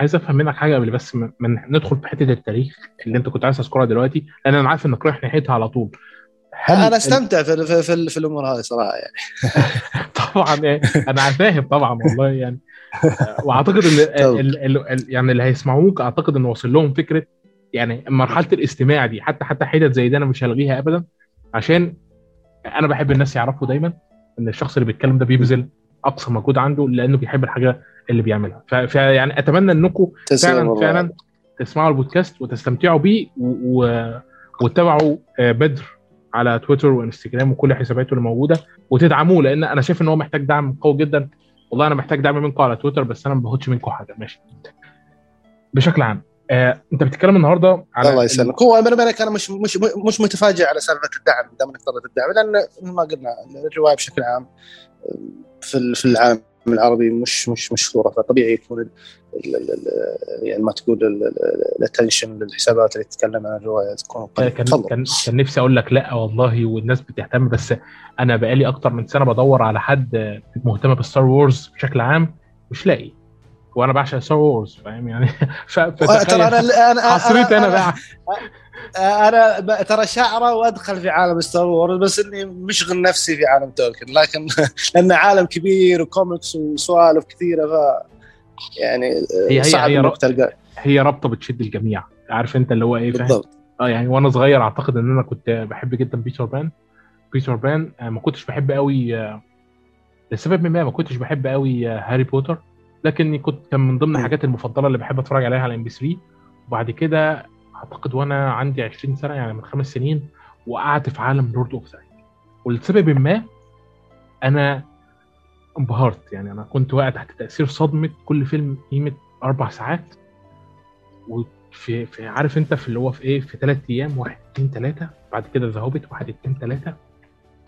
عايز افهم منك حاجة قبل بس من ندخل في حتة التاريخ اللي انت كنت عايز تذكرها دلوقتي لأن أنا عارف إنك رايح ناحيتها على طول. هل أنا أستمتع في في, في, في الأمور هذه صراحة يعني. طبعا إيه، أنا فاهم طبعا والله يعني. وأعتقد إن ال ال ال يعني اللي هيسمعوك أعتقد إن واصل لهم فكرة يعني مرحلة الاستماع دي حتى حتى حتت زي دي أنا مش هلغيها ابدا. عشان أنا بحب الناس يعرفوا دايما إن الشخص اللي بيتكلم ده بيبذل أقصى مجهود عنده لأنه بيحب الحاجة اللي بيعملها. فيعني أتمنى إنكم فعلا فعلا تسمعوا البودكاست وتستمتعوا بيه وتتابعوا آه، بدر على تويتر وإنستجرام وكل حساباته اللي موجودة وتدعموه لأن أنا شايف إن هو محتاج دعم قوي جدا. والله أنا محتاج دعم منكم على تويتر بس أنا ما باخدش منكم حاجة. ماشي. بشكل عام آه، أنت بتتكلم النهارده على الله يسلمك. هو أنا بالك أنا مش مش مش متفاجئ على سالفة الدعم. دام افترض الدعم لأن ما قلنا الرواية بشكل عام في في العالم العربي مش مش مشهورة. فطبيعي يكون يعني ما تقول ال attention للحسابات اللي تتكلم عن الرواية تكون كان كان, كان نفسي أقول لك لا والله والناس بتهتم بس أنا بقالي أكتر من سنة بدور على حد مهتم بال Star Wars بشكل عام مش لاقي. وأنا بعشق Star Wars فاهم؟ يعني ترى أنا أنا حصريت أنا, أنا, أنا ترى شعرة وأدخل في عالم Star Wars بس إني مشغل نفسي في عالم تولكن لكن لأنه عالم كبير وكوميكس وسوالف كثيرة ف يعني هي صعب هي, هي, تلقى. هي رابطه بتشد الجميع عارف أنت اللي هو إيه فاهم؟ بالضبط. آه يعني وأنا صغير أعتقد إن أنا كنت بحب جدا بيتر بان بيتر بان آه ما كنتش بحب قوي آه لسبب ما ما كنتش بحب قوي آه هاري بوتر لكني كنت كان من ضمن الحاجات المفضلة اللي بحب أتفرج عليها على MBC 3 وبعد كده أعتقد وأنا عندي 20 سنة يعني من خمس سنين وقعت في عالم Lord of the ولسبب ما أنا انبهرت. يعني أنا كنت واقع تحت تأثير صدمة كل فيلم قيمة أربع ساعات. وفي في عارف أنت في اللي هو في إيه؟ في ثلاث أيام واحد اثنين ثلاثة بعد كده The Hobbit واحد اثنين ثلاثة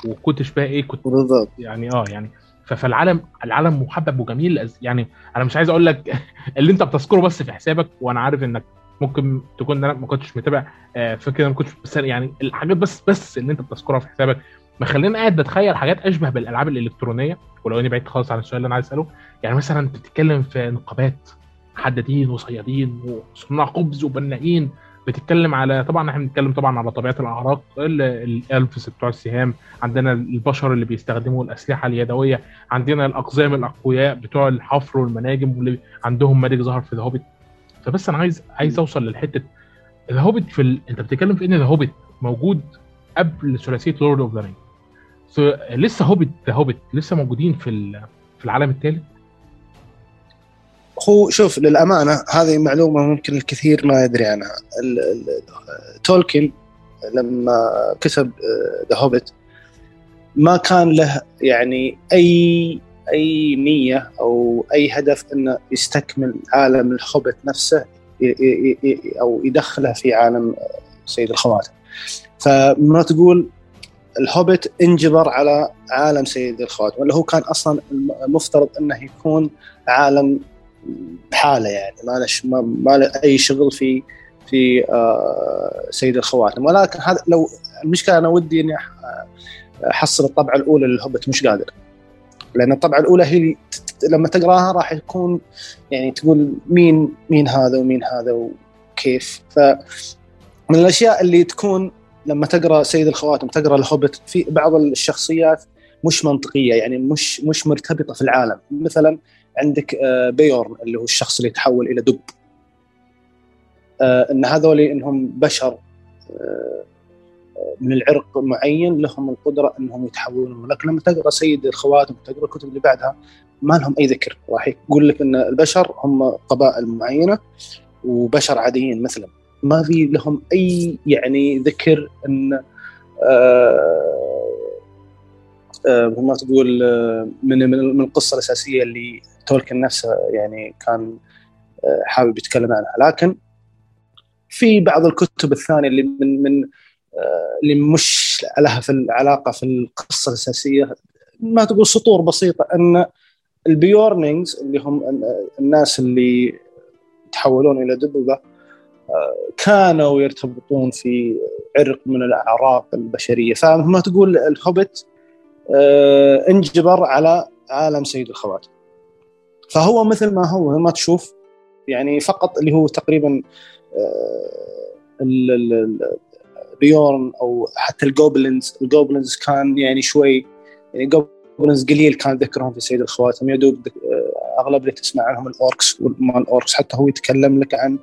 وكنتش بقى إيه كنت بالظبط. يعني آه يعني فالعالم العالم محبب وجميل يعني أنا مش عايز أقول لك اللي أنت بتذكره بس في حسابك وأنا عارف إنك ممكن تكون أنا ما كنتش متابع آه، فكرة ما كنتش يعني الحاجات بس بس اللي أنت بتذكرها في حسابك. مخليني قاعد بتخيل حاجات أشبه بالألعاب الإلكترونية ولو إني بعيد خالص عن السؤال اللي أنا عايز أسأله. يعني مثلا بتتكلم في نقابات حدادين وصيادين وصناع خبز وبنائين بتتكلم على طبعا إحنا بنتكلم طبعا على طبيعة الأعراق الالفس بتوع السهام عندنا البشر اللي بيستخدموا الأسلحة اليدوية عندنا الأقزام الأقوياء بتوع الحفر والمناجم واللي عندهم ملك ظهر في The Hobbit. فبس أنا عايز عايز أوصل للحتة The Hobbit في ال... أنت بتتكلم في إن The Hobbit موجود قبل ثلاثية Lord of the Ring لسه Hobbit The Hobbit لسه موجودين في في العالم الثالث هو شوف للأمانة هذه معلومة ممكن الكثير ما يدري عنها. تولكن لما كتب The Hobbit ما كان له يعني أي أي نية أو أي هدف إنه يستكمل عالم الهوبيت نفسه أو يدخله في عالم سيد الخواتم. فما تقول الهوبيت انجبر على عالم سيد الخواتم اللي هو كان أصلا المفترض إنه يكون عالم بحاله يعني. ما له ما له أي شغل في في آه سيد الخواتم. ولكن هذا لو المشكلة أنا ودي إني أحصل الطبعة الأولى للهوبت مش قادر. لأن الطبعة الأولى هي لما تقراها راح يكون يعني تقول مين مين هذا ومين هذا وكيف. ف من الأشياء اللي تكون لما تقرأ سيد الخواتم تقرأ الهوبت في بعض الشخصيات مش منطقية. يعني مش مش مرتبطة في العالم. مثلا عندك آه، بيورن اللي هو الشخص اللي يتحول إلى دب. آه، إن هذول إنهم بشر آه، من العرق معين لهم القدرة إنهم يتحولون. لكن لما تقرأ سيد الخواتم وتقرأ الكتب اللي بعدها ما لهم أي ذكر. راح يقول لك إن البشر هم قبائل معينة وبشر عاديين مثلا. ما في لهم أي يعني ذكر إن آه آه ما تقول من من القصة الأساسية اللي تولكن نفسه يعني كان آه حابب يتكلم عنها. لكن في بعض الكتب الثانية اللي من من آه اللي مش لها في العلاقة في القصة الأساسية ما تقول سطور بسيطة أن البيورنينجز اللي هم الناس اللي يتحولون إلى دببة كانوا يرتبطون في عرق من الأعراق البشرية. فما تقول الهوبت آه، انجبر على عالم سيد الخواتم. فهو مثل ما هو ما تشوف يعني فقط اللي هو تقريبا بيورن أو حتى ال goblins ال goblins كان يعني شوي يعني goblins قليل كان ذكرهم في سيد الخواتم. يا دوب أغلب اللي تسمع عنهم ال orcs وما ال orcs حتى هو يتكلم لك عن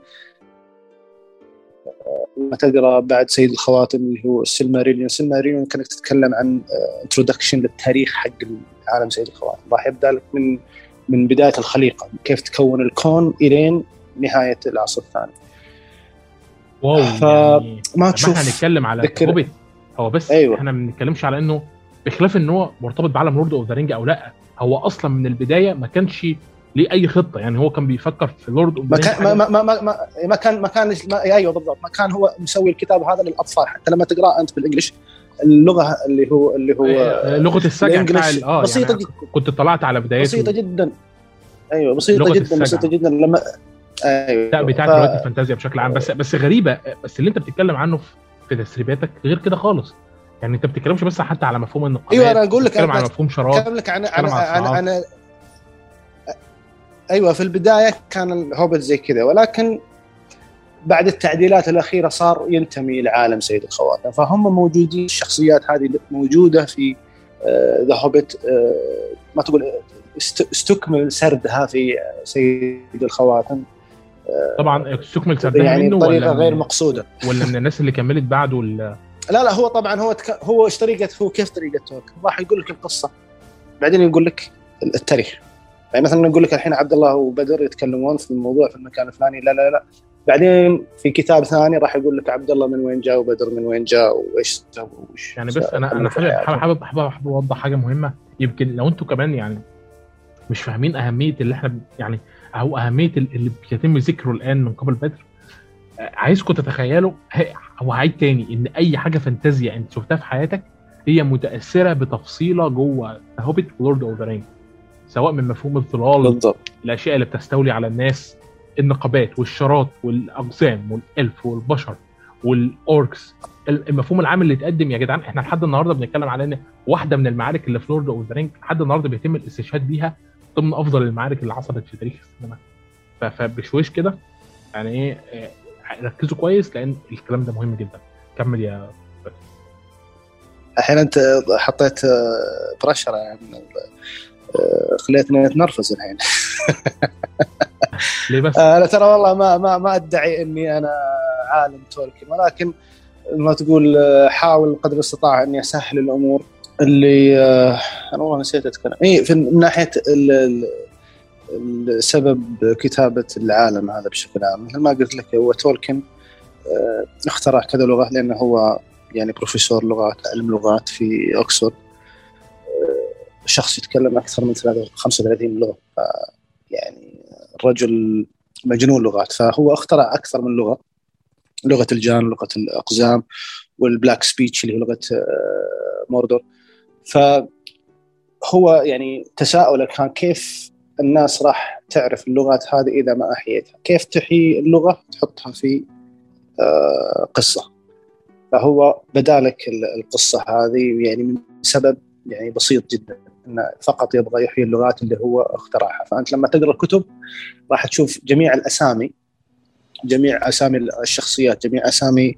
ما تقرا بعد سيد الخواتم اللي هو ال Silmarillion ال Silmarillion كانك تتكلم عن introduction للتاريخ حق عالم سيد الخواتم. راح يبدأ لك من من بداية الخليقة كيف تكون الكون إلين نهاية العصر الثاني wow فما يعني تشوف إحنا هنتكلم على ذكر... هو بس أيوة. إحنا ما بنتكلمش على إنه بخلاف ان هو مرتبط بعالم Lord of the Ring أو لا هو أصلا من البداية ما كانش ليه أي خطة يعني هو كان بيفكر في Lord of ما كان ما, ما, ما, ما, ما كان ما كان ما أيوه بالضبط ما كان هو مسوي الكتاب هذا للأطفال حتى لما تقرأه أنت بالانجلش اللغة اللي هو اللي هو آه، لغة السجع بتاع آه بسيطة يعني جدا. كنت طلعت على بدايته. بسيطة جدا. أيوه بسيطة جدا بسيطة جدا. لما أيوه. لا بتاعت ف... الفانتازيا بشكل عام. بس بس غريبة بس اللي أنت بتتكلم عنه في تسريباتك غير كده خالص. يعني أنت بتتكلمش بس حتى على مفهوم النقابات أيوه أنا أقول لك بتتكلم على مفهوم شراب بتكلم لك عن عن عن, عن أيوه في البداية كان الهوبت زي كذا ولكن بعد التعديلات الأخيرة صار ينتمي لعالم سيد الخواتم. فهم موجودين الشخصيات هذه موجودة في ذا uh, هوبت uh, ما تقول استكمل سردها في سيد الخواتم. طبعا استكمل سردها يعني منه بطريقة ولا غير مقصودة. ولا من الناس اللي كملت بعده لا لا هو طبعا هو تك... هو إيش طريقة هو كيف طريقة تولكن راح يقول لك القصة. بعدين يقول لك التاريخ. يعني مثلا نقول لك الحين عبد الله وبدر يتكلمون في الموضوع في المكان الفلاني لا لا لا. بعدين في كتاب ثاني راح يقول لك عبد الله من وين جاء وبدر من وين جاء وإيش سوى وش يعني بس أنا أنا حابب حابب حابب أوضح حاجة مهمة. يمكن لو أنتم كمان يعني مش فاهمين أهمية اللي إحنا يعني أو أهمية اللي بيتم ذكره الآن من قبل بدر عايزكم تتخيلوا أو هعيد تاني إن أي حاجة فانتازيا أنت شفتها في حياتك هي متأثرة بتفصيلة جوه Hobbit و Lord of the Ring سواء من مفهوم الظلال بالضبط. الأشياء اللي بتستولي على الناس. النقابات والشارات والأقزام وال elf والبشر وال orcs. المفهوم العام اللي اتقدم يا جدعان إحنا لحد النهارده بنتكلم على إن واحدة من المعارك اللي في Lord of the Ring لحد النهارده بيتم الاستشهاد بيها ضمن أفضل المعارك اللي حصلت في تاريخ السينما. فبشويش كده يعني إيه ركزوا كويس لأن الكلام ده مهم جدا. كمل يا الحين أنت حطيت pressure يعني خليتني اتنرفز الحين. بس؟ أنا ترى والله ما ما ما أدعي إني أنا عالم تولكن ولكن ما تقول حاول قدر الاستطاعه إني أسهل الأمور اللي أنا والله نسيت أتكلم اي في ناحية سبب كتابة العالم هذا بشكل عام مثل ما قلت لك هو تولكن اخترع كذا لغة لأنه هو يعني بروفيسور لغات علم لغات في اوكسفورد شخص يتكلم أكثر من 35 لغة يعني الرجل مجنون لغات فهو اخترع أكثر من لغة لغة الجان لغة الأقزام وال Black Speech اللي هي لغة موردور. فهو يعني تساؤله كان كيف الناس راح تعرف اللغات هذه إذا ما أحييتها؟ كيف تحيي اللغة تحطها في قصة؟ فهو بدالك القصة هذه يعني من سبب يعني بسيط جدا. انه فقط يبغى يحيي اللغات اللي هو اخترعها. فأنت لما تقرأ الكتب راح تشوف جميع الأسامي جميع أسامي الشخصيات جميع أسامي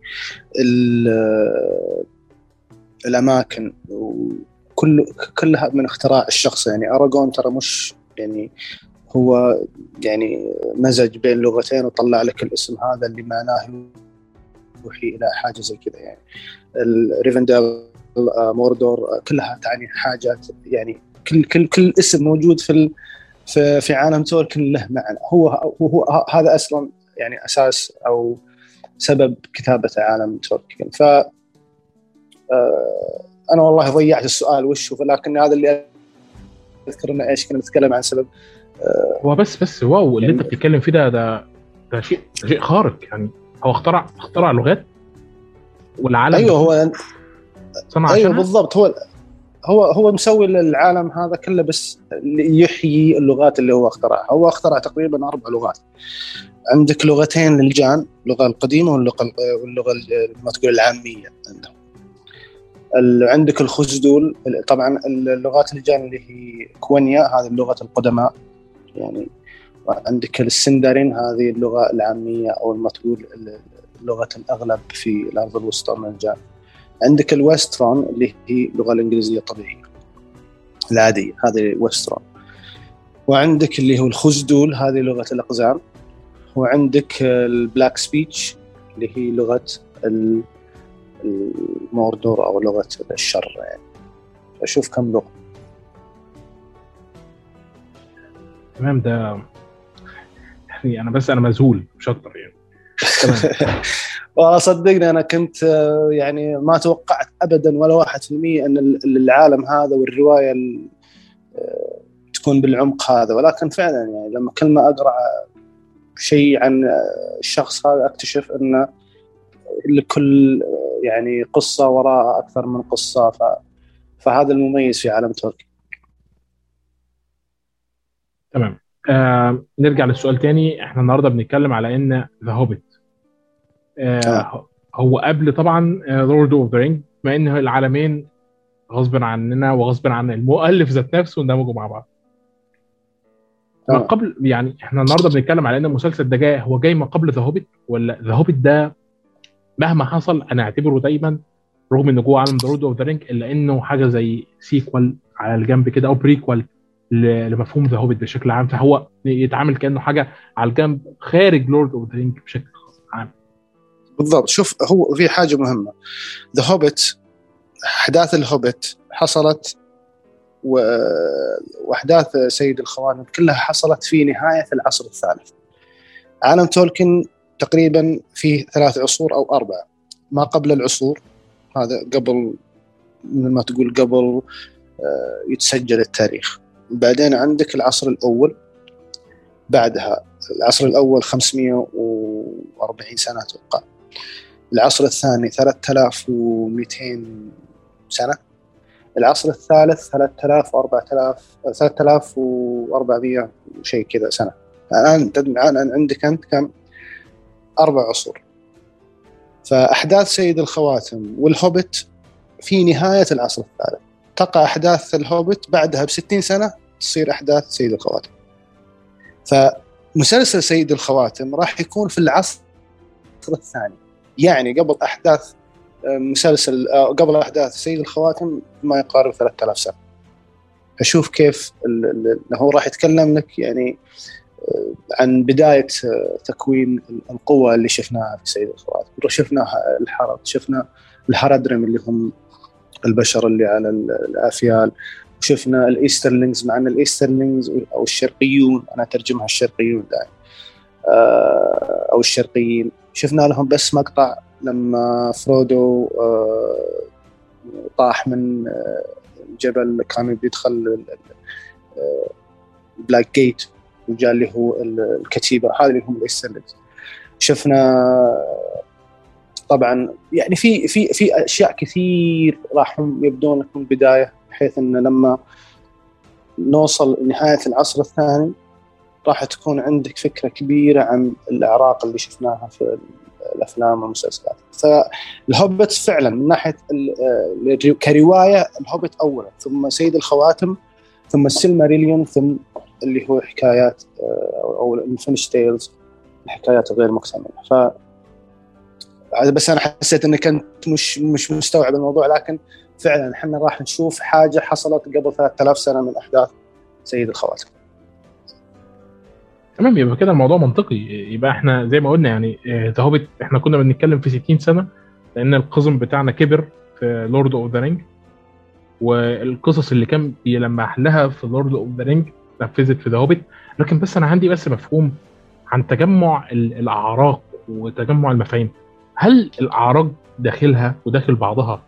الأماكن وكل كلها من اختراع الشخص. يعني اراجون ترى مش يعني هو يعني مزج بين لغتين وطلع لك الاسم هذا اللي معناه يوحي إلى حاجة زي كذا يعني. ريفندل موردور كلها تعني حاجات يعني كل كل كل اسم موجود في في, في عالم تولكن له معنى. هو هو هذا أصلا يعني أساس أو سبب كتابة عالم تولكن ف أنا والله ضيعت السؤال وش لكن هذا اللي أذكر إنه إيش كنا نتكلم عن سبب. هو بس بس واو اللي يعني انت بتتكلم فيه ده ده ده شيء ده شيء خارق يعني. هو اخترع اخترع لغات والعالم أيوه هو صنع أيوه بالضبط. هو هو هو مسوي العالم هذا كله بس يحيي اللغات اللي هو اخترعها. هو اخترع تقريبا أربع لغات. عندك لغتين للجان اللغة القديمة واللغة واللغة ما تقول العامية عندهم. عندك الخوزدول طبعا اللغات الجان اللي هي كوينيا هذه اللغة القدماء. يعني وعندك السندارين هذه اللغة العامية أو ما تقول لغة الأغلب في الأرض الوسطى من الجانب. عندك الويسترون اللي هي اللغة الإنجليزية الطبيعية العادية هذه ويسترون وعندك اللي هو الخوزدول هذه لغة الأقزام. وعندك البلاك سبيتش اللي هي لغة الموردور أو لغة الشر يعني. أشوف كم لغة. تمام ده يعني أنا بس أنا مذهول مش أكتر يعني. والله صدقني أنا كنت يعني ما توقعت ابدا ولا واحد في المية أن العالم هذا والرواية تكون بالعمق هذا. ولكن فعلا يعني لما كل ما أقرأ شيء عن الشخص هذا أكتشف انه لكل يعني قصة وراء أكثر من قصة. ف... فهذا المميز في عالم تولكين. تمام. آه نرجع للسؤال تاني. إحنا النهارده بنتكلم على إن The Hobbit آه آه. هو قبل طبعا Lord of the Rings بما إن العالمين غصب عننا وغصب عن المؤلف ذات نفسه اندمجوا مع بعض. ما قبل يعني إحنا النهارده بنتكلم على إن المسلسل ده جاي هو جاي ما قبل The Hobbit ولا The Hobbit ده مهما حصل أنا أعتبره دايما رغم إنه جوه عالم The Lord of the Rings إلا إنه حاجة زي sequel على الجنب كده أو prequel لمفهوم The Hobbit بشكل عام. فهو يتعامل كأنه حاجة على الجنب خارج Lord of the Rings بشكل عام. بالضبط. شوف هو في حاجة مهمة. The Hobbit أحداث الهوبيت حصلت. وأحداث سيد الخوانم كلها حصلت في نهاية العصر الثالث. عالم تولكن تقريبا فيه ثلاث عصور أو أربعة. ما قبل العصور هذا قبل ما تقول قبل يتسجل التاريخ. بعدين عندك العصر الأول بعدها العصر الأول 540 سنة أتوقع. العصر الثاني 3200 سنة. العصر الثالث 3000 4000 3400 شيء كذا سنة. الآن الآن عندك أنت كم؟ أربع عصور. فأحداث سيد الخواتم والهوبت في نهاية العصر الثالث. تقع أحداث الهوبت بعدها ب 60 سنة تصير أحداث سيد الخواتم. فمسلسل سيد الخواتم راح يكون في العصر الثاني. يعني قبل أحداث مسلسل قبل أحداث سيد الخواتم ما يقارب 3000 سنة. أشوف كيف هو راح يتكلم لك يعني عن بداية تكوين القوة اللي شفناها في سيد الخواتم. شفنا الهارد شفنا الهارادريم اللي هم البشر اللي على الأفيال. وشفنا ال Easterlings مع إن ال Easterlings أو الشرقيون أنا أترجمها الشرقيون دائما. أو الشرقيين. شفنا لهم بس مقطع لما فرودو طاح من الجبل كان بيدخل Black Gate وجاء اللي هو الكتيبة. هذه اللي هم ال Easterlings. شفنا طبعا يعني في في في أشياء كثير راح يبدون لك من البدايه بحيث إن لما نوصل لنهايه العصر الثاني راح تكون عندك فكرة كبيرة عن الأعراق اللي شفناها في الأفلام والمسلسلات. فالهوبت فعلا من ناحية كرواية الهوبت اولا ثم سيد الخواتم ثم السلماريليون ثم اللي هو حكايات أو ال Unfinished Tales الحكايات غير مكتملة. بس أنا حسيت إني كنت مش مش مستوعب الموضوع لكن فعلا إحنا راح نشوف حاجة حصلت قبل 3000 سنة من أحداث سيد الخواتم تمام يبقى كده الموضوع منطقي. يبقى إحنا زي ما قلنا يعني The Hobbit إحنا كنا بنتكلم في 60 سنة لأن القزم بتاعنا كبر في Lord of the Rings والقصص اللي كان بيلمح لها في Lord of the Rings نفذت في The Hobbit لكن بس أنا عندي بس مفهوم عن تجمع الأعراق وتجمع المفاهيم. هل الاعراق داخلها وداخل بعضها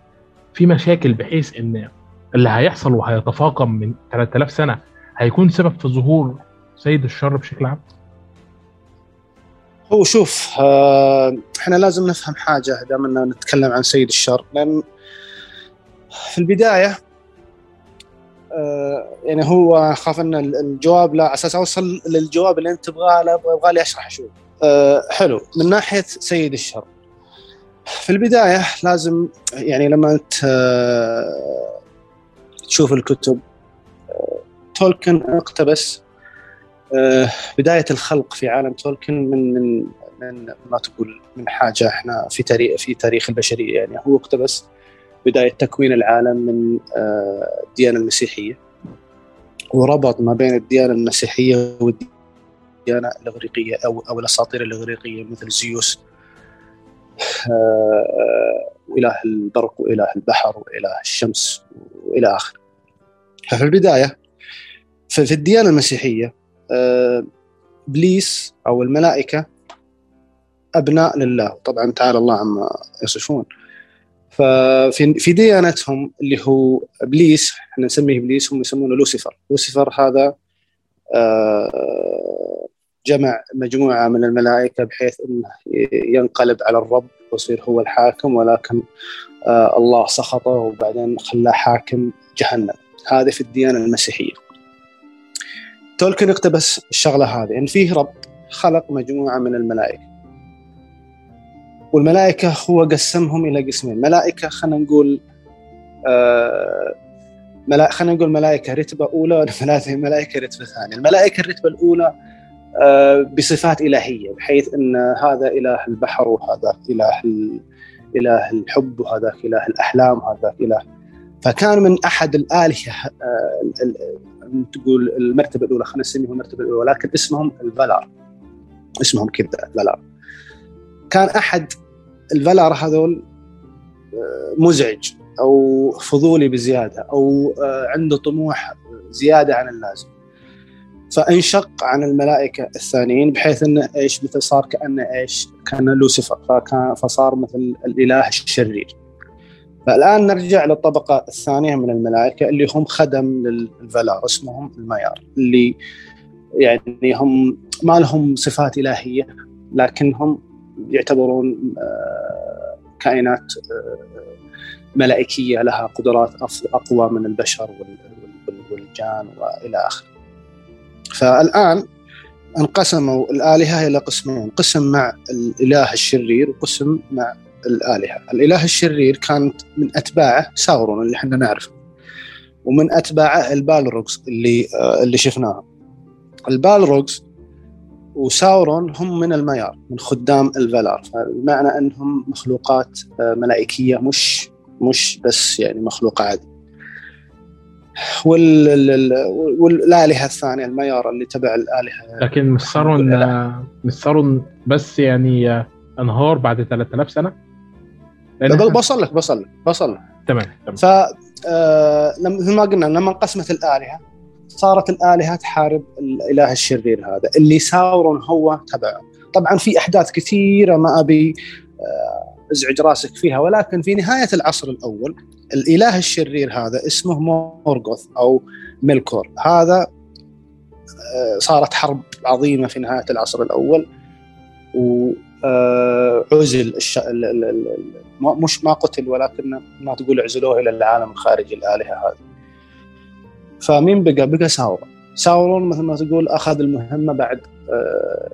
في مشاكل بحيث إن اللي هيحصل وهيتفاقم من 3000 سنة هيكون سبب في ظهور سيد الشر بشكل عام؟ هو شوف آه إحنا لازم نفهم حاجة دام نتكلم عن سيد الشر لأن في البداية آه يعني هو خاف إن الجواب لا أساس أوصل للجواب اللي أنت تبغاه يبغى لي اشرح شوي. آه حلو من ناحية سيد الشر في البداية لازم يعني لما انت تشوف الكتب تولكن اقتبس آه، بداية الخلق في عالم تولكن من من من ما تقول من حاجة إحنا في تاريخ في تاريخ البشرية. يعني هو اقتبس بداية تكوين العالم من آه، الديانة المسيحية. وربط ما بين الديانة المسيحية والديانة الإغريقية أو أو الأساطير الإغريقية مثل زيوس واله البرق واله البحر واله الشمس وإلى آخره. ففي البداية في الديانة المسيحية آه، إبليس أو الملائكة أبناء لله. طبعا تعالى الله عما يصفون. ففي في ديانتهم اللي هو إبليس إحنا نسميه إبليس هم يسمونه لوسيفر. لوسيفر هذا آه، جمع مجموعة من الملائكة بحيث إنه ينقلب على الرب ويصير هو الحاكم ولكن آه، الله سخطه وبعدين خلاه حاكم جهنم. هذه في الديانة المسيحية. تولكن اقتبس الشغلة هذه إن فيه رب خلق مجموعة من الملائكة. والملائكة هو قسمهم إلى قسمين. ملائكة خلينا نقول آه خلينا نقول ملائكة رتبة أولى ملائكة رتبة ثانية. الملائكة الرتبة الأولى آه بصفات إلهية بحيث إن هذا إله البحر وهذا إله إله الحب وهذاك إله الأحلام وهذاك إله. فكان من أحد الآلهة آه تقول المرتبة الأولى خلينا نسميهم المرتبة الأولى ولكن اسمهم الفالار. اسمهم كذا الفالار. كان أحد الفالار هذول آه، مزعج أو فضولي بزيادة أو آه، عنده طموح زيادة عن اللازم. فانشق عن الملائكة الثانيين بحيث إنه إيش مثل صار كأنه إيش كان لوسيفر فكان فصار مثل الإله الشرير فالآن نرجع للطبقة الثانية من الملائكة اللي هم خدم للفلار اسمهم الميار اللي يعني هم ما لهم صفات إلهية لكنهم يعتبرون آه، كائنات آه، ملائكية لها قدرات أقوى من البشر والجان وإلى آخره. فالآن انقسموا الآلهة إلى قسمين، قسم مع الإله الشرير وقسم مع الآلهة. الإله الشرير كانت من أتباعه ساورون اللي إحنا نعرفه ومن أتباعه ال Balrogs اللي آه اللي شفناها ال Balrogs وساورون هم من المايار من خدام الفالار. فبمعنى أنهم مخلوقات آه ملائكية مش مش بس يعني مخلوق عادي. والآلهة الثانية الميار اللي تبع الآلهة. لكن مش صاروا بس يعني آه، انهار بعد 3000 سنة. بوصل لك بوصل لك بوصل لك. تمام تمام. ف آه مثل ما قلنا لما انقسمت الآلهة صارت الآلهة تحارب الإله الشرير هذا اللي ساورون هو تبعه. طبعا في أحداث كثيرة ما أبي آه ازعج راسك فيها ولكن في نهاية العصر الأول الإله الشرير هذا اسمه مورغوث أو ميلكور. هذا آه صارت حرب عظيمة في نهاية العصر الأول و آه، الش... مش ما قتل ولكن ما تقول عزلوه إلى العالم الخارجي الآلهة هذه. فمين بقى؟ بقى ساورون ساورون مثل ما تقول أخذ المهمة بعد آه،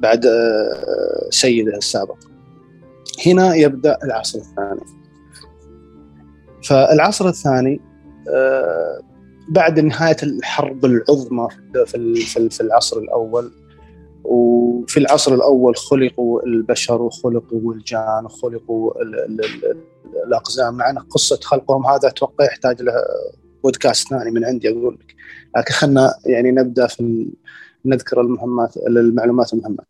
بعد آه، سيده السابق. هنا يبدأ العصر الثاني. فالعصر الثاني بعد نهاية الحرب العظمى في العصر الأول. وفي العصر الأول خلقوا البشر وخلقوا الجان وخلقوا الأقزام. معنا قصة خلقهم هذا أتوقع يحتاج له بودكاست ثاني من عندي أقول لك. لكن خلينا يعني نبدأ في نذكر المهمات المعلومات المهمة.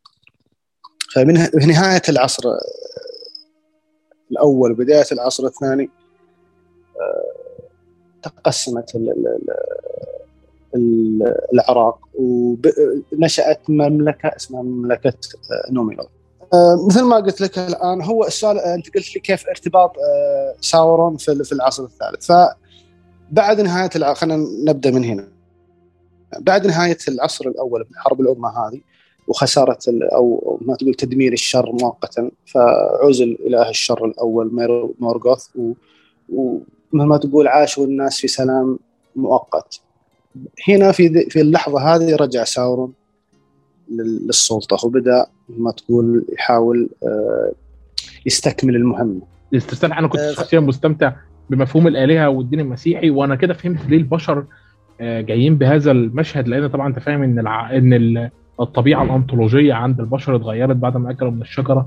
فمن نهاية العصر الأول وبدايه العصر الثاني آه، تقسمت العراق ونشأت مملكة اسمها مملكة آه، نومينور آه، مثل ما قلت لك الآن هو السؤال أنت قلت لي كيف ارتباط ساورون في العصر الثالث. فبعد نهاية العصر خلينا نبدأ من هنا. بعد نهاية العصر الأول من الحرب العظمى هذه وخسارة أو ما تقول تدمير الشر مؤقتا فعزل إله الشر الأول مورغوث ومثل ما تقول عاشوا الناس في سلام مؤقت. هنا في في اللحظة هذه رجع ساورون للسلطة وبدأ ما تقول يحاول آه، يستكمل المهمة. الاسترسال أنا كنت آه، شخصيا مستمتع بمفهوم الآلهة والدين المسيحي وأنا كده فهمت ليه البشر جايين بهذا المشهد لأن طبعا أنت فاهم إن الع... إن الطبيعة الأنطولوجية عند البشر اتغيرت بعد ما أكلوا من الشجرة.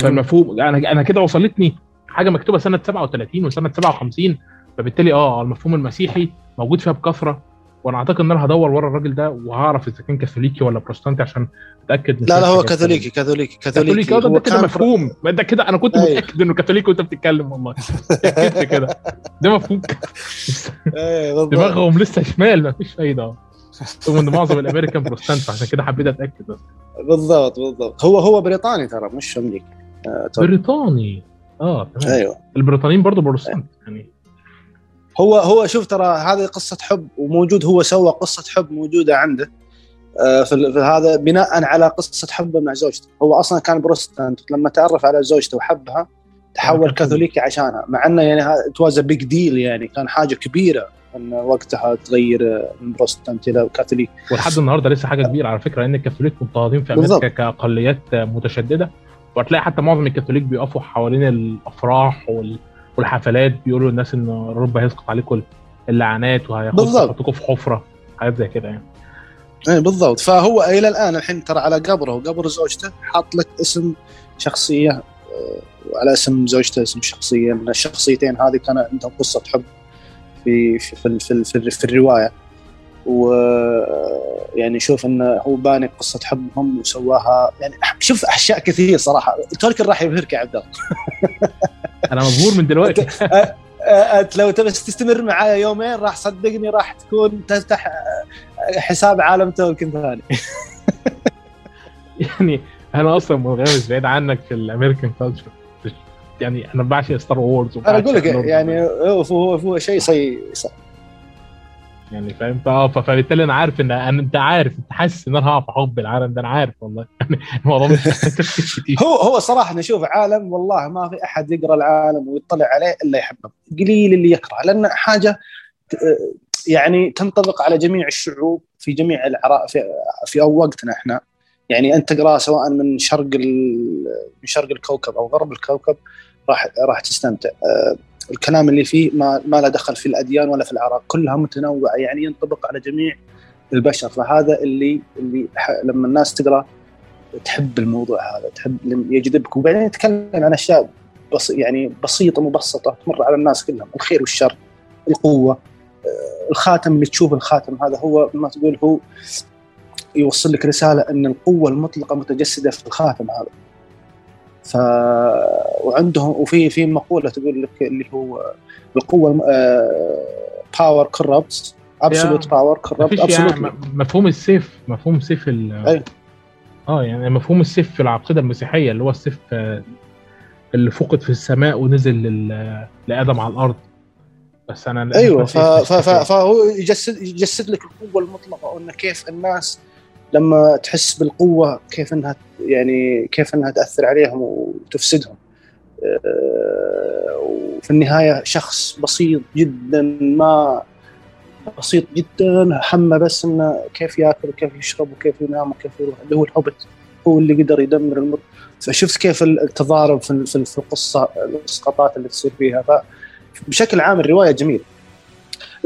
فالمفهوم أنا أنا كده وصلتني حاجة مكتوبة سنة 37 وسنة 57 فبالتالي آه المفهوم المسيحي موجود فيها بكثرة وأنا أعتقد إن أنا هدور ورا الراجل ده وهعرف إذا كان كاثوليكي ولا بروتستانتي عشان أتأكد لا لا هو كاثوليكي كاثوليكي كاثوليكي. كاثوليكي ده كده مفهوم. ده كده أنا كنت أيه. متأكد إنه كاثوليكي وأنت بتتكلم والله. اتاكدت كده. ده مفهوم. أيه دماغهم لسه شمال ما فيش فايدة. رغم إن معظم الأمريكان بروتستانت عشان كده حبيت أتأكد بس. بالضبط بالضبط. هو هو بريطاني ترى مش أمريكي. آه بريطاني. آه تمام. أيوه. البريطانيين برضه بروتستانت يعني هو هو شوف ترى هذه قصة حب وموجود هو سوى قصة حب موجودة عنده. آه، في هذا بناء على قصة حبه مع زوجته. هو أصلا كان بروتستانت لما تعرف على زوجته وحبها تحول كاثوليكي عشانها. مع إنه يعني توازا بيج ديل يعني. كان حاجة كبيرة إن وقتها تغير من بروتستانت إلى كاثوليك. ولحد النهارده لسه حاجة كبيرة على فكرة إن الكاثوليك مضطهدين في أمريكا. كاقليات متشددة. وهتلاقي حتى معظم الكاثوليك بيقفوا حوالين الأفراح وال والحفلات بيقولوا للناس إن الرب هيسقط عليكم اللعنات وهيحطكم في حفرة حاجات زي كده يعني. إيه بالضبط. فهو إلى الآن الحين ترى على قبره وقبر زوجته حاط لك اسم شخصية آه، وعلى اسم زوجته اسم شخصية. من الشخصيتين هذه كان عندهم قصة حب في في في, في, في, في الرواية. و يعني شوف انه هو باني قصة حبهم وسواها. يعني شوف اشياء كثير صراحة. تولكن راح يبهرك يا عبد الله. أنا مبهور من دلوقتي. لو تبي تستمر معايا يومين راح صدقني راح تكون تفتح حساب عالم تولكين ثاني. يعني أنا أصلا منغمس بعيد عنك في ال American culture يعني أنا بعشق Star Wars أنا أقول لك يعني هو هو شيء صي يعني فاهم؟ فبالتالي أنا عارف ان أنا أنت عارف أنت حاسس إن أنا هقع في حب العالم ده أنا عارف والله. يعني الموضوع هو هو صراحة نشوف عالم والله ما في أحد يقرأ العالم ويطلع عليه إلا يحبه. قليل اللي يكره لأن حاجة يعني تنطبق على جميع الشعوب في جميع العراء في, في وقتنا إحنا. يعني أنت تقرأ سواء من شرق من شرق الكوكب أو غرب الكوكب راح راح تستمتع. الكلام اللي فيه ما, ما له دخل في الأديان ولا في الأعراق كلها متنوعة يعني ينطبق على جميع البشر. فهذا اللي اللي لما الناس تقرأ تحب الموضوع هذا تحب يجذبك. وبعدين يتكلم عن أشياء بس يعني بسيطة مبسطة تمر على الناس كلهم الخير والشر القوة آه، الخاتم اللي تشوف الخاتم هذا هو ما تقول هو يوصل لك رسالة إن القوة المطلقة متجسدة في الخاتم هذا. ف وعندهم وفي في مقولة تقول لك اللي هو القوة باور كوربت absolute power corrupts absolute مفهوم السيف مفهوم سيف ال آه يعني مفهوم السيف في العقيدة المسيحية اللي هو السيف آه، اللي فقد في السماء ونزل لآدم على الأرض. بس أنا أيوه فهو يجسد يجسد لك القوة المطلقة وإنه كيف الناس لما تحس بالقوة كيف إنها يعني كيف إنها تأثر عليهم وتفسدهم. آه، وفي النهاية شخص بسيط جدا ما بسيط جدا همه بس إنه كيف يأكل وكيف يشرب وكيف ينام وكيف يروح. اللي هو الهوبت هو اللي قدر يدمر المر فشفت كيف التضارب في في القصة الاسقاطات اللي تصير فيها. فبشكل عام الرواية جميلة.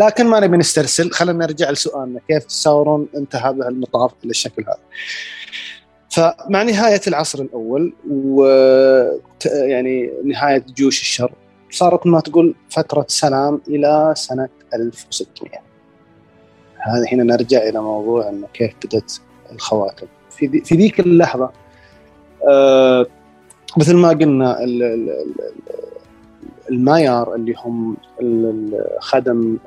لكن ما نبي نسترسل خلينا نرجع لسؤالنا. كيف ساورون انتهى بهالمطاف للشكل هذا؟ فمع نهاية العصر الأول و يعني نهاية جيوش الشر صارت ما تقول فترة سلام إلى سنة 1600 هذا هنا نرجع إلى موضوع أنه كيف بدأت الخواتم. في, في ذيك اللحظة آه مثل ما قلنا المايار اللي هم خدم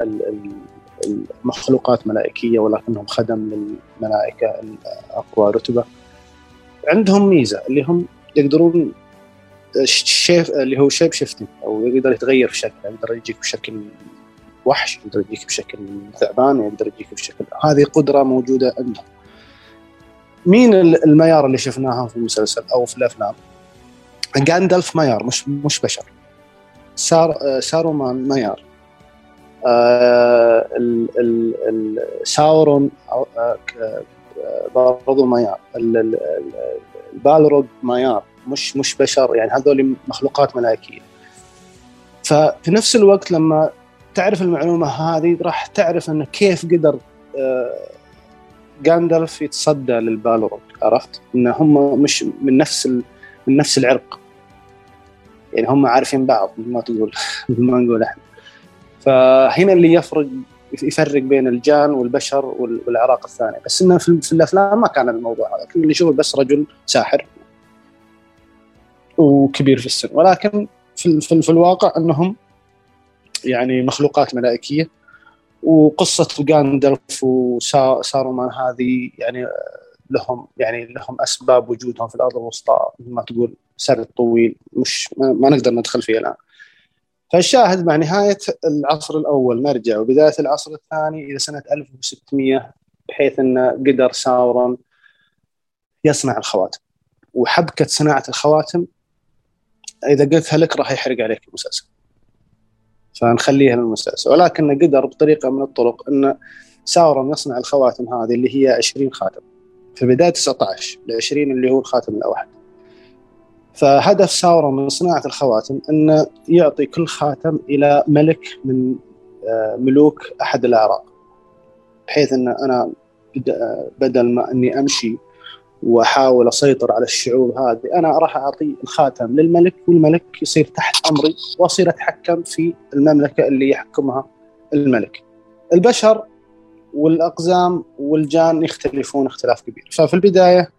المخلوقات ملائكية ولكنهم خدم للملائكة الأقوى رتبة. عندهم ميزة اللي هم يقدرون shift اللي هو shape shifting أو يقدر يتغير في شكله يقدر يجيك بشكل وحش يقدر يجيك بشكل ثعبان يقدر يجيك بشكل هذه قدرة موجودة عندهم. مين الميار اللي شفناها في المسلسل أو في الأفلام؟ جاندلف ميار مش مش بشر. سار سارومان مايار. آه ساورون آه، برضو مايار. البالروج مايار مش مش بشر يعني هذول مخلوقات ملائكية. ففي نفس الوقت لما تعرف المعلومة هذه راح تعرف إنه كيف قدر آه، جاندالف يتصدى للبالروج عرفت؟ إن هم مش من نفس من نفس العرق. يعني هم عارفين بعض ما تقول ما نقول إحنا. فهنا اللي يفرق يفرق بين الجان والبشر والعراق الثاني. بس إنه في الأفلام ما كان الموضوع هذا. اللي يشوفه بس رجل ساحر وكبير في السن. ولكن في, في, في الواقع إنهم يعني مخلوقات ملائكية. وقصة جاندلف وسارومان هذه يعني لهم يعني لهم أسباب وجودهم في الأرض الوسطى ما تقول سرد طويل مش ما, ما نقدر ندخل فيه الآن. فالشاهد مع نهاية العصر الأول نرجع. وبداية العصر الثاني إلى سنة 1600 بحيث انه قدر ساورون يصنع الخواتم. وحبكة صناعة الخواتم إذا قلتها لك راح يحرق عليك المسلسل. فنخليها للمسلسل. ولكن قدر بطريقة من الطرق أن ساورون يصنع الخواتم هذه اللي هي 20 خاتم. في بداية 19 ل 20 اللي هو الخاتم الأوحد. فهدف ساورون من صناعة الخواتم انه يعطي كل خاتم إلى ملك من آه، ملوك أحد الأعراق بحيث أن أنا بدل ما أني أمشي وأحاول أسيطر على الشعوب هذه أنا راح أعطي الخاتم للملك والملك يصير تحت أمري وأصير أتحكم في المملكة اللي يحكمها الملك. البشر والأقزام والجان يختلفون اختلاف كبير، ففي البداية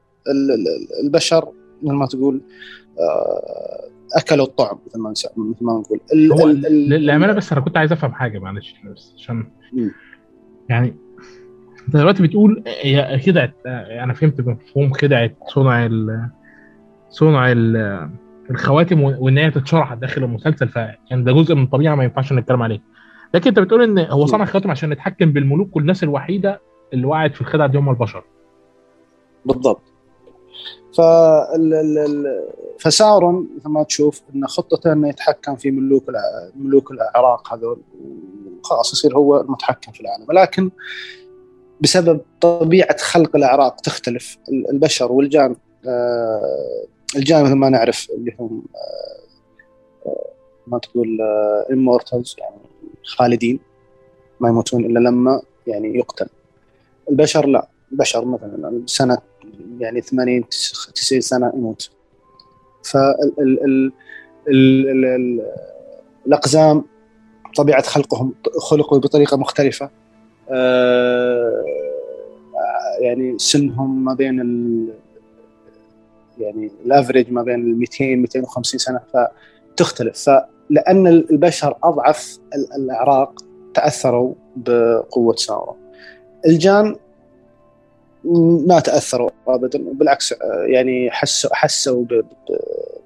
البشر مثل ما تقول آه، أكلوا الطعم مثل ما مثل ما نقول. للأمانة بس أنا كنت عايز أفهم حاجة معلش بس عشان يعني أنت دلوقتي بتقول هي خدعه أنا فهمت مفهوم خدعة صنع ال صنع ال الخواتم وإن هي تتشرح داخل المسلسل فيعني ده جزء من الطبيعه ما ينفعش نتكلم عليه. لكن أنت بتقول إن هو صنع الخواتم عشان نتحكم بالملوك والناس الوحيدة اللي وقعت في الخدعة دي هم البشر. بالضبط. ف فساورون مثل ما تشوف إن خطته إنه يتحكم في ملوك ملوك العراق هذول وخلاص يصير هو المتحكم في العالم. ولكن بسبب طبيعة خلق الاعراق تختلف. البشر والجان آه، الجان مثل ما نعرف اللي هم آه، آه، ما تقول امورتالز يعني خالدين ما يموتون إلا لما يعني يقتل. البشر لا. البشر مثلا سنة يعني 80 90 سنة يموت. فال الأقزام طبيعة خلقهم خلقوا بطريقة مختلفة. آه، يعني سنهم ما بين ال يعني الأفريج ما بين ال 200 250 سنة فتختلف. فلأن البشر أضعف الأعراق تأثروا بقوة ساورون الجان ما تأثروا ابدا بالعكس يعني حسوا حسوا ب ب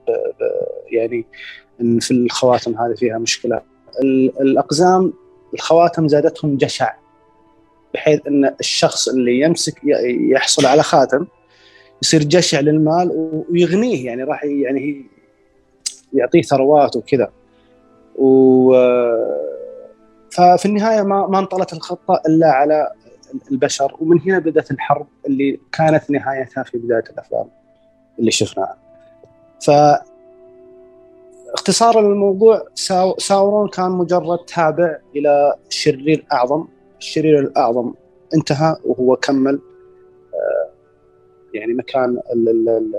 ب يعني إن في الخواتم هذه فيها مشكلة. الأقزام الخواتم زادتهم جشع بحيث إن الشخص اللي يمسك يحصل على خاتم يصير جشع للمال ويغنيه يعني راح يعني يعطيه ثروات وكذا. و ففي النهاية ما ما انطلت الخطة إلا على البشر ومن هنا بدأت الحرب اللي كانت نهايتها في بداية الأفلام اللي شفناها. ف اختصارا للموضوع ساورون كان مجرد تابع إلى شرير اعظم الشرير الأعظم انتهى وهو كمل آه، يعني مكان ال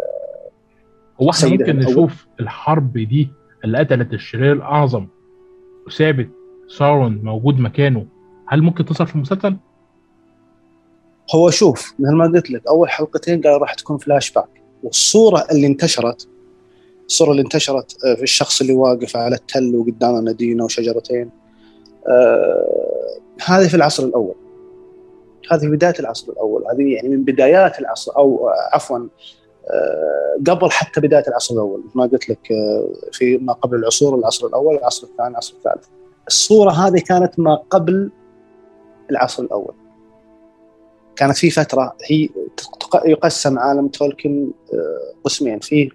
هو إحنا ممكن نشوف الحرب دي اللي قتلت الشرير الأعظم وسابت سارون موجود مكانه هل ممكن تصل في المسلسل؟ هو شوف مثل ما قلت لك أول حلقتين قال راح تكون فلاش باك والصورة اللي انتشرت الصورة اللي انتشرت آه، في الشخص اللي واقف على التل وقدامه مدينة وشجرتين آه هذه في العصر الأول. هذه بداية العصر الأول. هذه يعني من بدايات العصر أو عفوا آه، قبل حتى بداية العصر الأول. ما قلت لك آه، في ما قبل العصور العصر الأول العصر الثاني العصر الثالث. الصورة هذه كانت ما قبل العصر الأول. كانت في فترة هي يقسم عالم تولكن آه، قسمين. فيه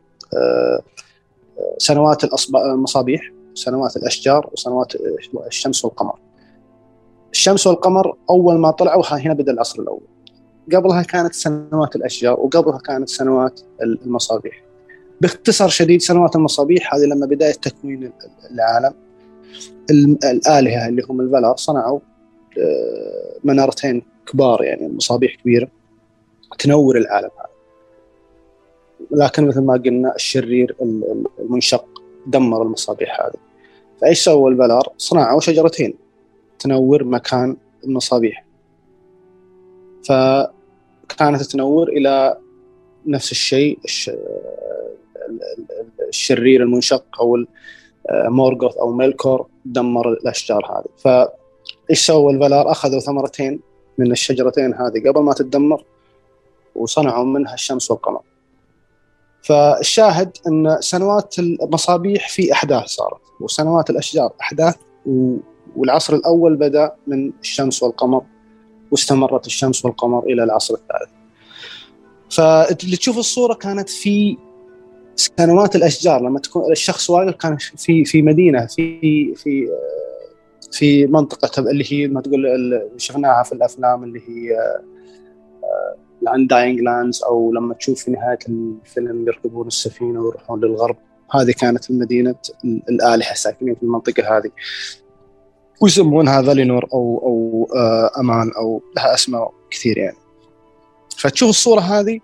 سنوات المصابيح سنوات الأشجار وسنوات الشمس والقمر. الشمس والقمر أول ما طلعوا هنا بدأ العصر الأول. قبلها كانت سنوات الأشجار وقبلها كانت سنوات المصابيح. باختصار شديد سنوات المصابيح هذه لما بداية تكوين العالم الآلهة اللي هم الفالار صنعوا آه، منارتين كبار يعني مصابيح كبيرة تنور العالم هذا. لكن مثل ما قلنا الشرير المنشق دمر المصابيح هذه. فإيش سووا الفالار؟ صنعوا شجرتين تنور مكان المصابيح. فكانت تنور إلى نفس الشيء الشرير المنشق أو مورغوث أو ميلكور دمر الأشجار هذه. فإيش سووا الفالار أخذوا ثمرتين من الشجرتين هذه قبل ما تتدمر وصنعوا منها الشمس والقمر فالشاهد أن سنوات المصابيح في أحداث صارت وسنوات الأشجار أحداث والعصر الأول بدأ من الشمس والقمر واستمرت الشمس والقمر إلى العصر الثالث. فاللي تشوف الصورة كانت في سنوات الأشجار لما تكون الشخص واقف كان في في مدينة في في في منطقة اللي هي ما تقول شفناها في الأفلام اللي هي ال Undying Lands أو لما تشوف في نهاية الفيلم يركبون السفينة ويروحون للغرب. هذه كانت المدينة الآلهة ساكنين في المنطقة هذه. ويسمونها فالينور أو أو آه، أمان أو لها أسماء كثير يعني. فتشوف الصورة هذه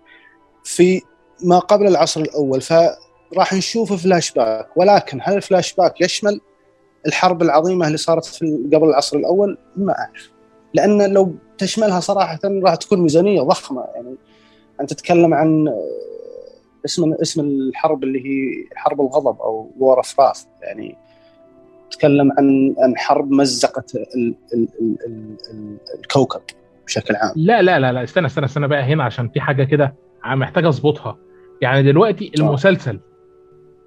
في ما قبل العصر الأول فراح نشوف فلاش باك. ولكن هل الفلاش باك يشمل الحرب العظيمة اللي صارت في قبل العصر الأول؟ ما أعرف. لأن لو تشملها صراحة راح تكون ميزانية ضخمة. يعني انت تتكلم عن آه، اسم اسم الحرب اللي هي حرب الغضب أو War of يعني تتكلم عن عن حرب مزقت ال ال ال ال ال الكوكب بشكل عام. لا لا لا لا استنى استنى استنى بقى هنا عشان في حاجة كده محتاج أظبطها. يعني دلوقتي المسلسل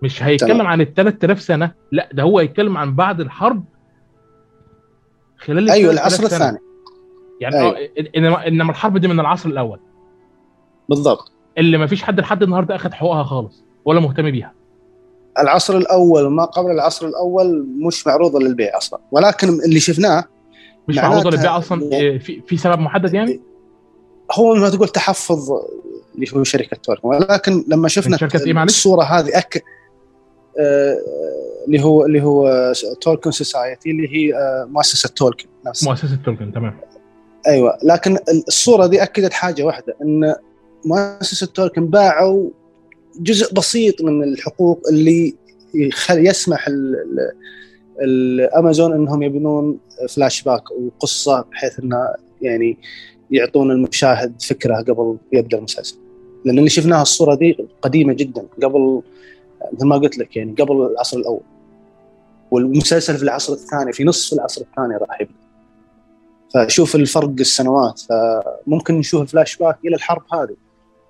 مش هيتكلم عن ال 3000 سنة لا ده هو هيتكلم عن بعد الحرب خلال أيوه العصر الثاني. يعني أيوة. انما إنما الحرب دي من العصر الأول. بالضبط. اللي ما فيش حد لحد النهارده اخذ حقوقها خالص ولا مهتم بيها. العصر الأول وما قبل العصر الأول مش معروضة للبيع أصلا. ولكن اللي شفناه مش معروضة للبيع أصلا؟ يعني في في سبب محدد يعني؟ هو ما تقول تحفظ اللي هو شركة تولكن ولكن لما شفنا شركة إيه معلش؟ الصورة هذه أك... آه اللي هو اللي هو Tolkien Society اللي هي آه مؤسسة تولكن نفسها. مؤسسة تولكن تمام. أيوه لكن الصورة دي أكدت حاجة واحدة إن مؤسسة تولكن باعوا جزء بسيط من الحقوق اللي يسمح الأمازون إنهم يبنون فلاش باك وقصة بحيث إنه يعني يعطون المشاهد فكرة قبل يبدأ المسلسل. لأن اللي شفناها الصورة دي قديمة جدا قبل مثل ما قلت لك يعني قبل العصر الأول. والمسلسل في العصر الثاني في نصف العصر الثاني راح يبدأ. فشوف الفرق السنوات فممكن نشوف فلاش باك إلى الحرب هذه.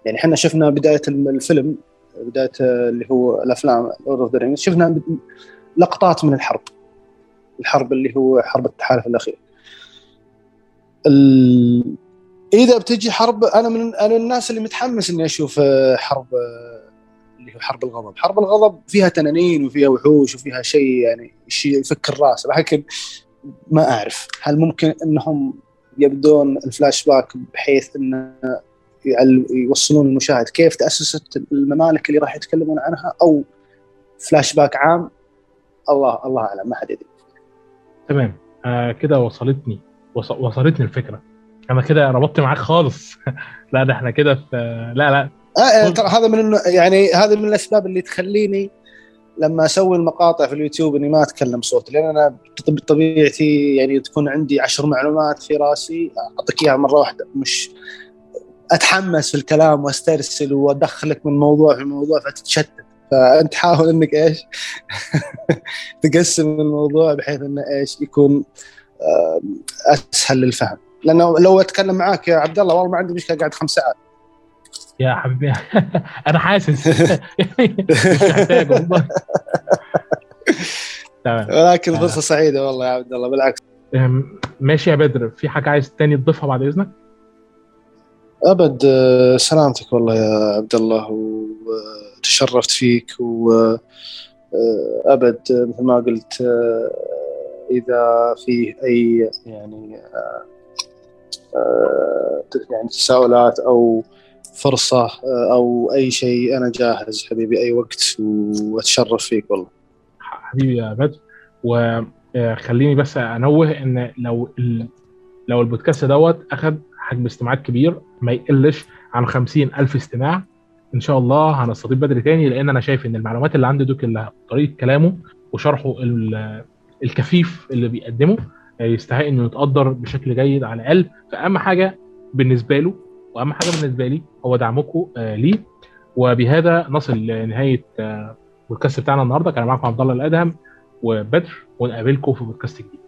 يعني إحنا شفنا بداية الفيلم بداية اللي هو الأفلام Lord of شفنا لقطات من الحرب. الحرب اللي هو حرب التحالف الأخير. ال... إذا بتجي حرب أنا من أنا الناس اللي متحمس إني أشوف حرب اللي هو حرب الغضب، حرب الغضب فيها تنانين وفيها وحوش وفيها شيء يعني شيء يفك الراس لكن ما أعرف هل ممكن إنهم يبدون الفلاش باك بحيث انه يوصلون المشاهد. كيف تأسست الممالك اللي راح يتكلمون عنها؟ أو فلاش باك عام؟ الله الله أعلم ما حد يدري. تمام. آه كده وصلتني وصلتني الفكرة. أنا كده ربطت معاك خالص. لا ده إحنا كده في لا لا. آه ترى هذا من يعني هذا من الأسباب اللي تخليني لما أسوي المقاطع في اليوتيوب إني ما أتكلم صوت لأن أنا بطبيعتي يعني تكون عندي عشر معلومات في رأسي أعطيك إياها مرة واحدة مش أتحمس في الكلام وأسترسل وأدخلك من موضوع في موضوع فتتشتت. فأنت حاول إنك إيش؟ تقسم الموضوع بحيث إنه إيش؟ يكون أسهل للفهم. لأنه لو أتكلم معاك يا عبد الله والله ما عندي مشكلة قاعد خمس ساعات. يا حبيبي. أنا حاسس. مش محتاج والله. تمام. ولكن فرصة سعيدة والله يا عبد الله بالعكس. ماشي يا بدر. في حاجة عايز تاني تضيفها بعد إذنك؟ أبد آه، سلامتك والله يا عبد الله وتشرفت فيك وابد آه، مثل ما قلت آه، إذا فيه أي يعني يعني تساؤلات أو فرصة أو أي شيء أنا جاهز حبيبي أي وقت وأتشرف فيك والله. حبيبي يا بدر و آه، بس أنوه إن لو لو البودكاست دوت أخذ حجم استماعات كبير ما يقلش عن 50 ألف استماع إن شاء الله هنستضيف بدري تاني لأن أنا شايف إن المعلومات اللي عند دوك طريقة كلامه وشرحه الكثيف اللي بيقدمه آه، يستحق إنه يتقدر بشكل جيد على الأقل. فأهم حاجة بالنسبة له وأهم حاجة بالنسبة لي هو دعمكم آه، ليه. وبهذا نصل لنهاية البودكاست بتاعنا النهارده. كان معاكم عبد الله الأدهم وبدر ونقابلكم في بودكاست جديد.